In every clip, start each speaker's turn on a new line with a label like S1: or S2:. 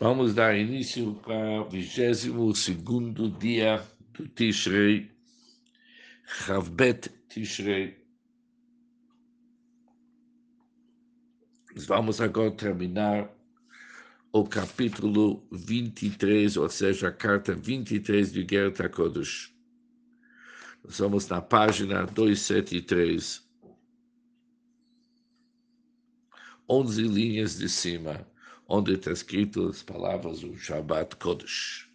S1: Vamos dar início para o 22 dia do Tishrei, Chavbet Tishrei. Vamos agora terminar o capítulo 23, ou seja, a carta 23 de Geret HaKodesh. Nós vamos na página 273, 11 linhas de cima onde está escrito as palavras do Shabbat Kodesh.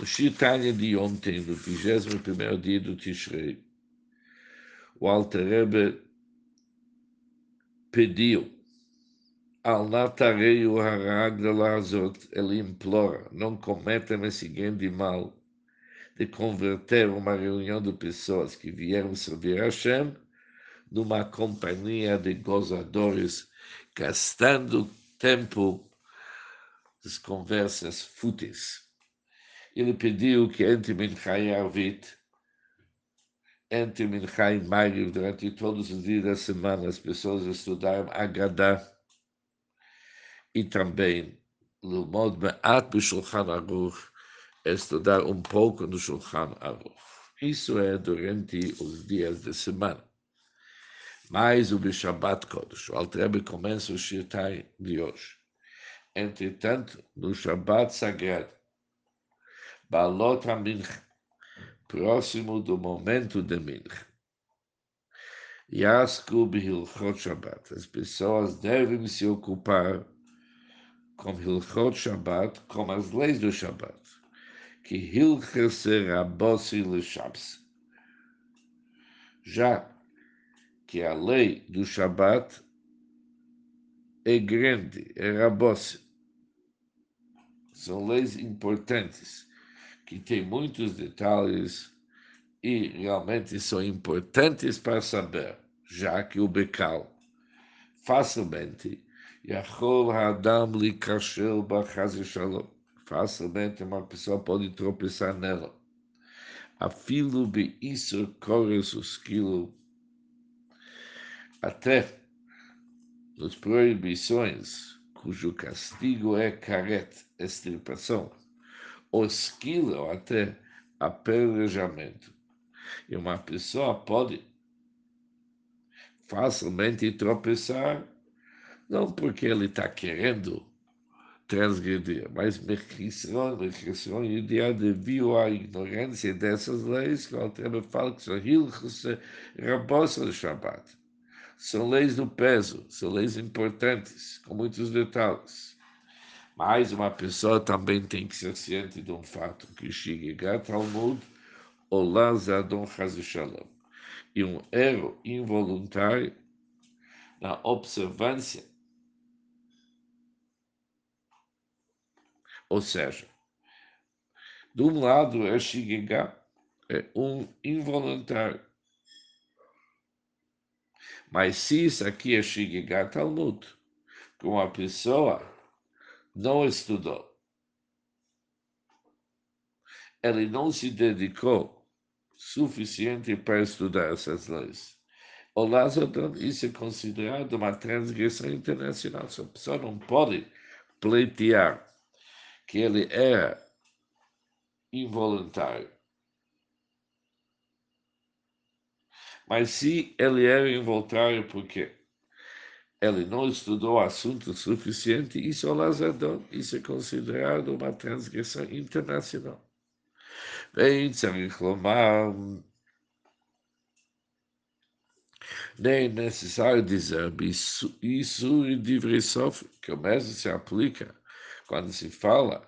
S1: O Shitanya de ontem, no 21 dia do Tishrei, o Alter Rebbe pediu al natarei o harag lazot, ele implora, não cometam esse grande mal de converter uma reunião de pessoas que vieram servir a Hashem numa companhia de gozadores, gastando tempo das conversas fúteis. Ele pediu que entre Minchai e Arvit, entre Minchai e Magriv, durante todos os dias da semana, as pessoas estudaram Agadá e também Lumod Me'at B'Shulchan Aruch, estudar um pouco no Shulchan Aruch. Isso é durante os dias da semana mais o Bishabat Kodesh. O Altrebe começa o Shirtai de hoje. Entretanto, no Shabbat Sagrado, Balot HaMinch, próximo do momento de Minch, Yasku Bihilchot Shabbat. As pessoas devem se ocupar com Hilchot Shabbat, com as leis do Shabbat. Que Hilchese Rabossi Leshabs. Já que a lei do Shabat é grande, é rabosa. São leis importantes, que têm muitos detalhes e realmente são importantes para saber, já que o Becal facilmente Shalom. Facilmente uma pessoa pode tropeçar nela. Afilo be isso corre os quilos até nas proibições, cujo castigo é caret, extirpação, esquila ou até apedrejamento. E uma pessoa pode facilmente tropeçar, não porque ele está querendo transgredir, mas Merchisron, Merchisron, Yudia devido à ignorância dessas leis, que o Altrebe fala que são Hilchus Rabos Shabbat. São leis do peso, são leis importantes, com muitos detalhes. Mas uma pessoa também tem que ser ciente de um fato, que Shigigat Talmud, Olá Zadon Shalom, e um erro involuntário na observância. Ou seja, de um lado é Shigigat, é um involuntário. Mas se isso aqui é Shigigat Talmud, que uma pessoa não estudou, ele não se dedicou suficiente para estudar essas leis. O Lazodon, isso é considerado uma transgressão internacional. A pessoa não pode pleitear que ele era involuntário Mas se ele era involuntário porque ele não estudou o assunto suficiente, isso é o lazadão, isso é considerado uma transgressão internacional. Bem, צריך לומר, nem necessário dizer isso em livre sofre, que o mesmo se aplica quando se fala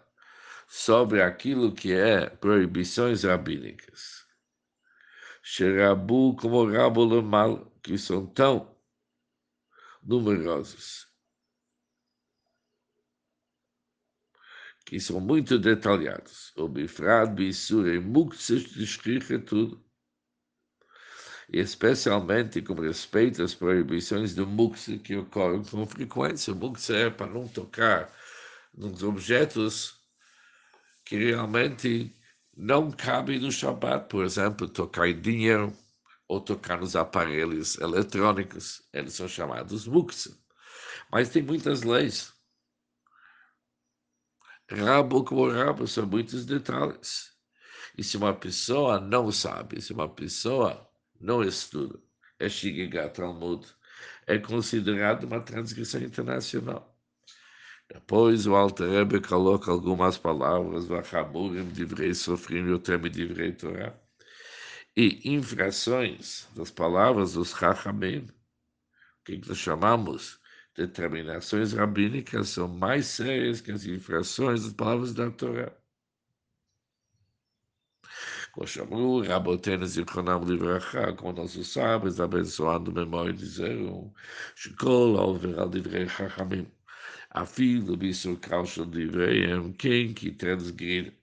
S1: sobre aquilo que é proibições rabínicas. Sherabu como Rabo mal que são tão numerosos, que são muito detalhados. O Bifrad, Bissur e Muktzes descreve tudo. Especialmente com respeito às proibições do Muktzes que ocorrem com frequência. O Muktzes é para não tocar nos objetos que realmente não cabe no Shabbat, por exemplo, tocar em dinheiro ou tocar nos aparelhos eletrônicos. Eles são chamados muktzah. Mas tem muitas leis Rabo como rabo, são muitos detalhes. E se uma pessoa não sabe, se uma pessoa não estuda, é Shigigat Talmud, é considerado uma transgressão internacional. Depois o Alter Rebbe coloca algumas palavras, Vachamurim, Divrei Sofrim, o termo Divrei Torah, e infrações das palavras dos Chachamim, que nós chamamos? Determinações rabínicas, são mais sérias que as infrações das palavras da Torá. Como chamou Rabotena Zichronam Livracha, como nossos sábios, abençoando memória, disseram, Shekol Alver al Divrei Chachamim, Afilo Bissur Kaushel Divreihem, quem que transgrir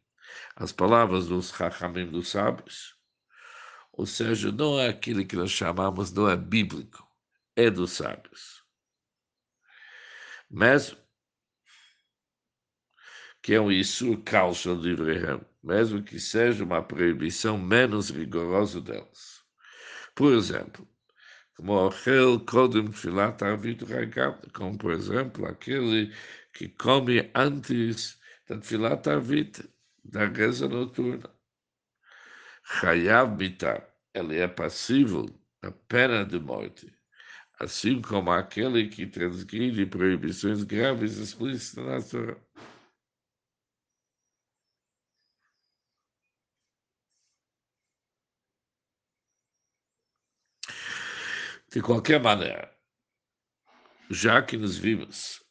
S1: as palavras dos Chachamim dos sábios, ou seja, não é aquilo que nós chamamos, não é bíblico, é dos sábios. Mesmo que é um Isur Kalshon de Ivrehem, mesmo que seja uma proibição menos rigorosa delas. Por exemplo, como Ochel Kodem Arvit Ragam, como por exemplo aquele que come antes da Filat Arvit, da reza noturna. Chayav Mitar, ele é passível da pena de morte, assim como aquele que transgride proibições graves explícitas na Torá. De qualquer maneira, já que nos vimos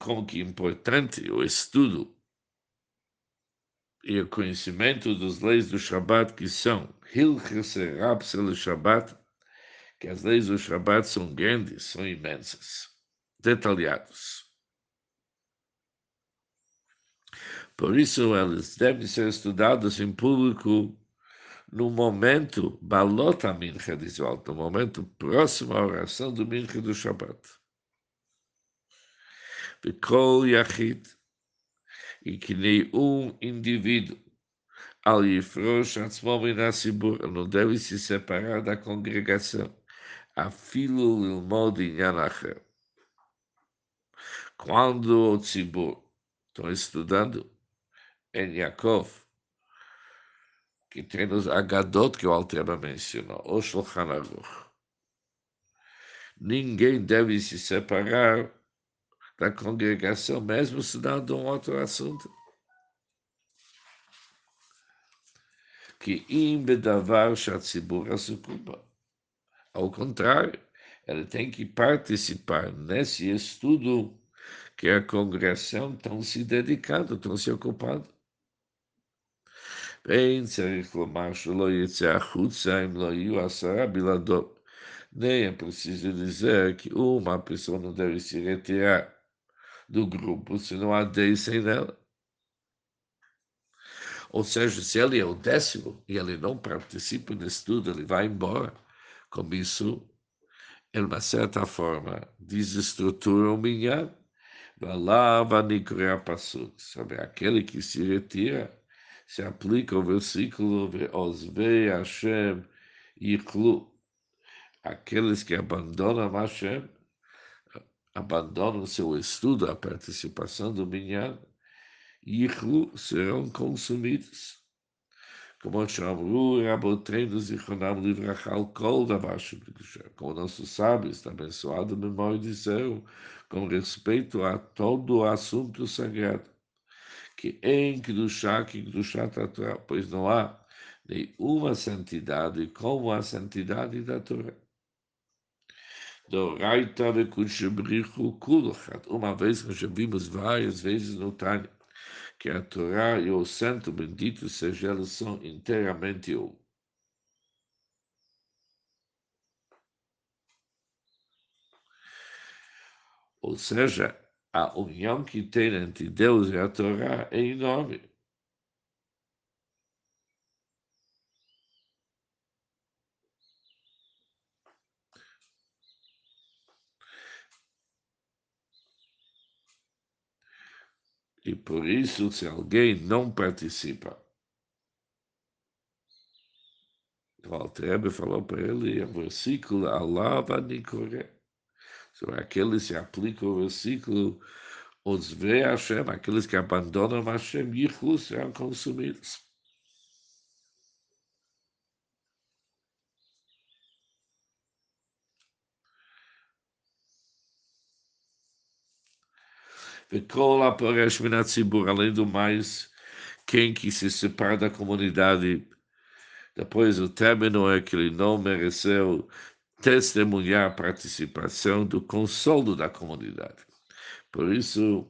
S1: como que importante o estudo e o conhecimento das leis do Shabat, que são Hilchas Rapsel Shabat, que as leis do Shabat são grandes, são imensas, detalhadas. Por isso, elas devem ser estudadas em público no momento, balota mincha, diz o alto, no momento próximo à oração do mincha do Shabat. Bekol Yachid, e que nenhum indivíduo al yifrosh atzmo minasibur não deve se separar da congregação, afilo lilmod inyan acher. Quando o tzibur estão estudando em Yaakov, que tem nos Agadot que o Alteba mencionou, o Shulchan Aruch. Ninguém deve se separar da congregação, mesmo se dando um outro assunto. Que imbedavar shatzibur asukuba. Ao contrário, ele tem que participar nesse estudo que a congregação estão se dedicando, estão se ocupando. Bem, צריך לומר שלא יצא החוצה אם לא יהיu עשרה בלעדו. Nem é preciso dizer que uma pessoa não deve se retirar do grupo se não há dez sem ela. Ou seja, se ele é o décimo e ele não participa do estudo, ele vai embora. Com isso, de uma certa forma, desestrutura o minhar. Vai lá, vai Sabe, aquele que se retira se aplica o versículo Osvei Hashem Yichlu. Aqueles que abandonam Hashem, abandonam seu estudo, a participação do Minyan, Yichlu serão consumidos. Como chamou Rabotreinu Zichronam Livrachal Kol Davash Como nossos sábios, abençoado memória disseram, com respeito a todo o assunto sagrado que em Kedushá, que Kedushá Torá, pois não há nenhuma santidade como a santidade da Torá. Doraita vekutshebrichu kulachat. Uma vez nós já vimos várias vezes no Tânia que a Torá e o Santo Bendito seja eles são inteiramente um. Ou seja, a união que tem entre Deus e a Torá é enorme. E por isso, se alguém não participa, o Altrebe falou para ele, o versículo, Allah vai. Sobre aquele se aplica o versículo os vê Hashem, aqueles que abandonam Hashem, Yichu serão consumidos. Vekol Aporesh Minatzibur, além do mais, quem que se separa da comunidade depois o término é que ele não mereceu testemunhar a participação do consolo da comunidade. Por isso,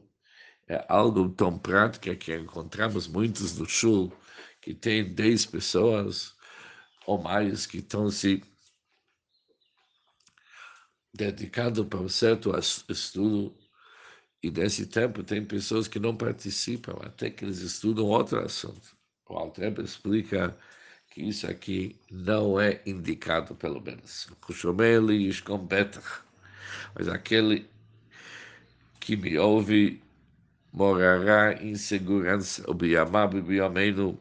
S1: é algo tão prático que encontramos muitos no Shul que tem 10 pessoas ou mais que estão se dedicando para um certo estudo e nesse tempo tem pessoas que não participam, até que eles estudam outro assunto. O Altreba explica que isso aqui não é indicado, pelo menos. Mas aquele que me ouve morará em segurança. O Biamab e Biamenu,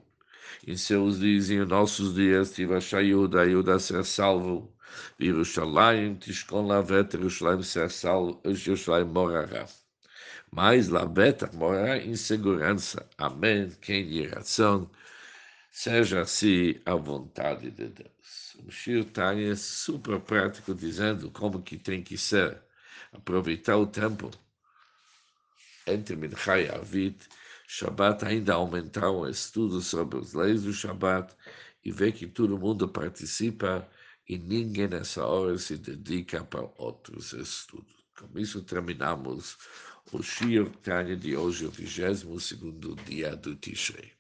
S1: em seus dias em nossos dias, Tivasha Yuda, Yuda ser salvo. Yerushalayim, Tishkon Lavet, Yerushalayim ser salvo, Yerushalayim morará. Mas Lavet morará em segurança. Amém. Quem de razão Seja assim a vontade de Deus. O Shir Tanya é super prático, dizendo como que tem que ser. Aproveitar o tempo entre Minchá e Avit, Shabbat ainda aumentar o estudo sobre as leis do Shabbat e ver que todo mundo participa e ninguém nessa hora se dedica para outros estudos. Com isso terminamos o Shir Tanya de hoje, o 22 segundo dia do Tishrei.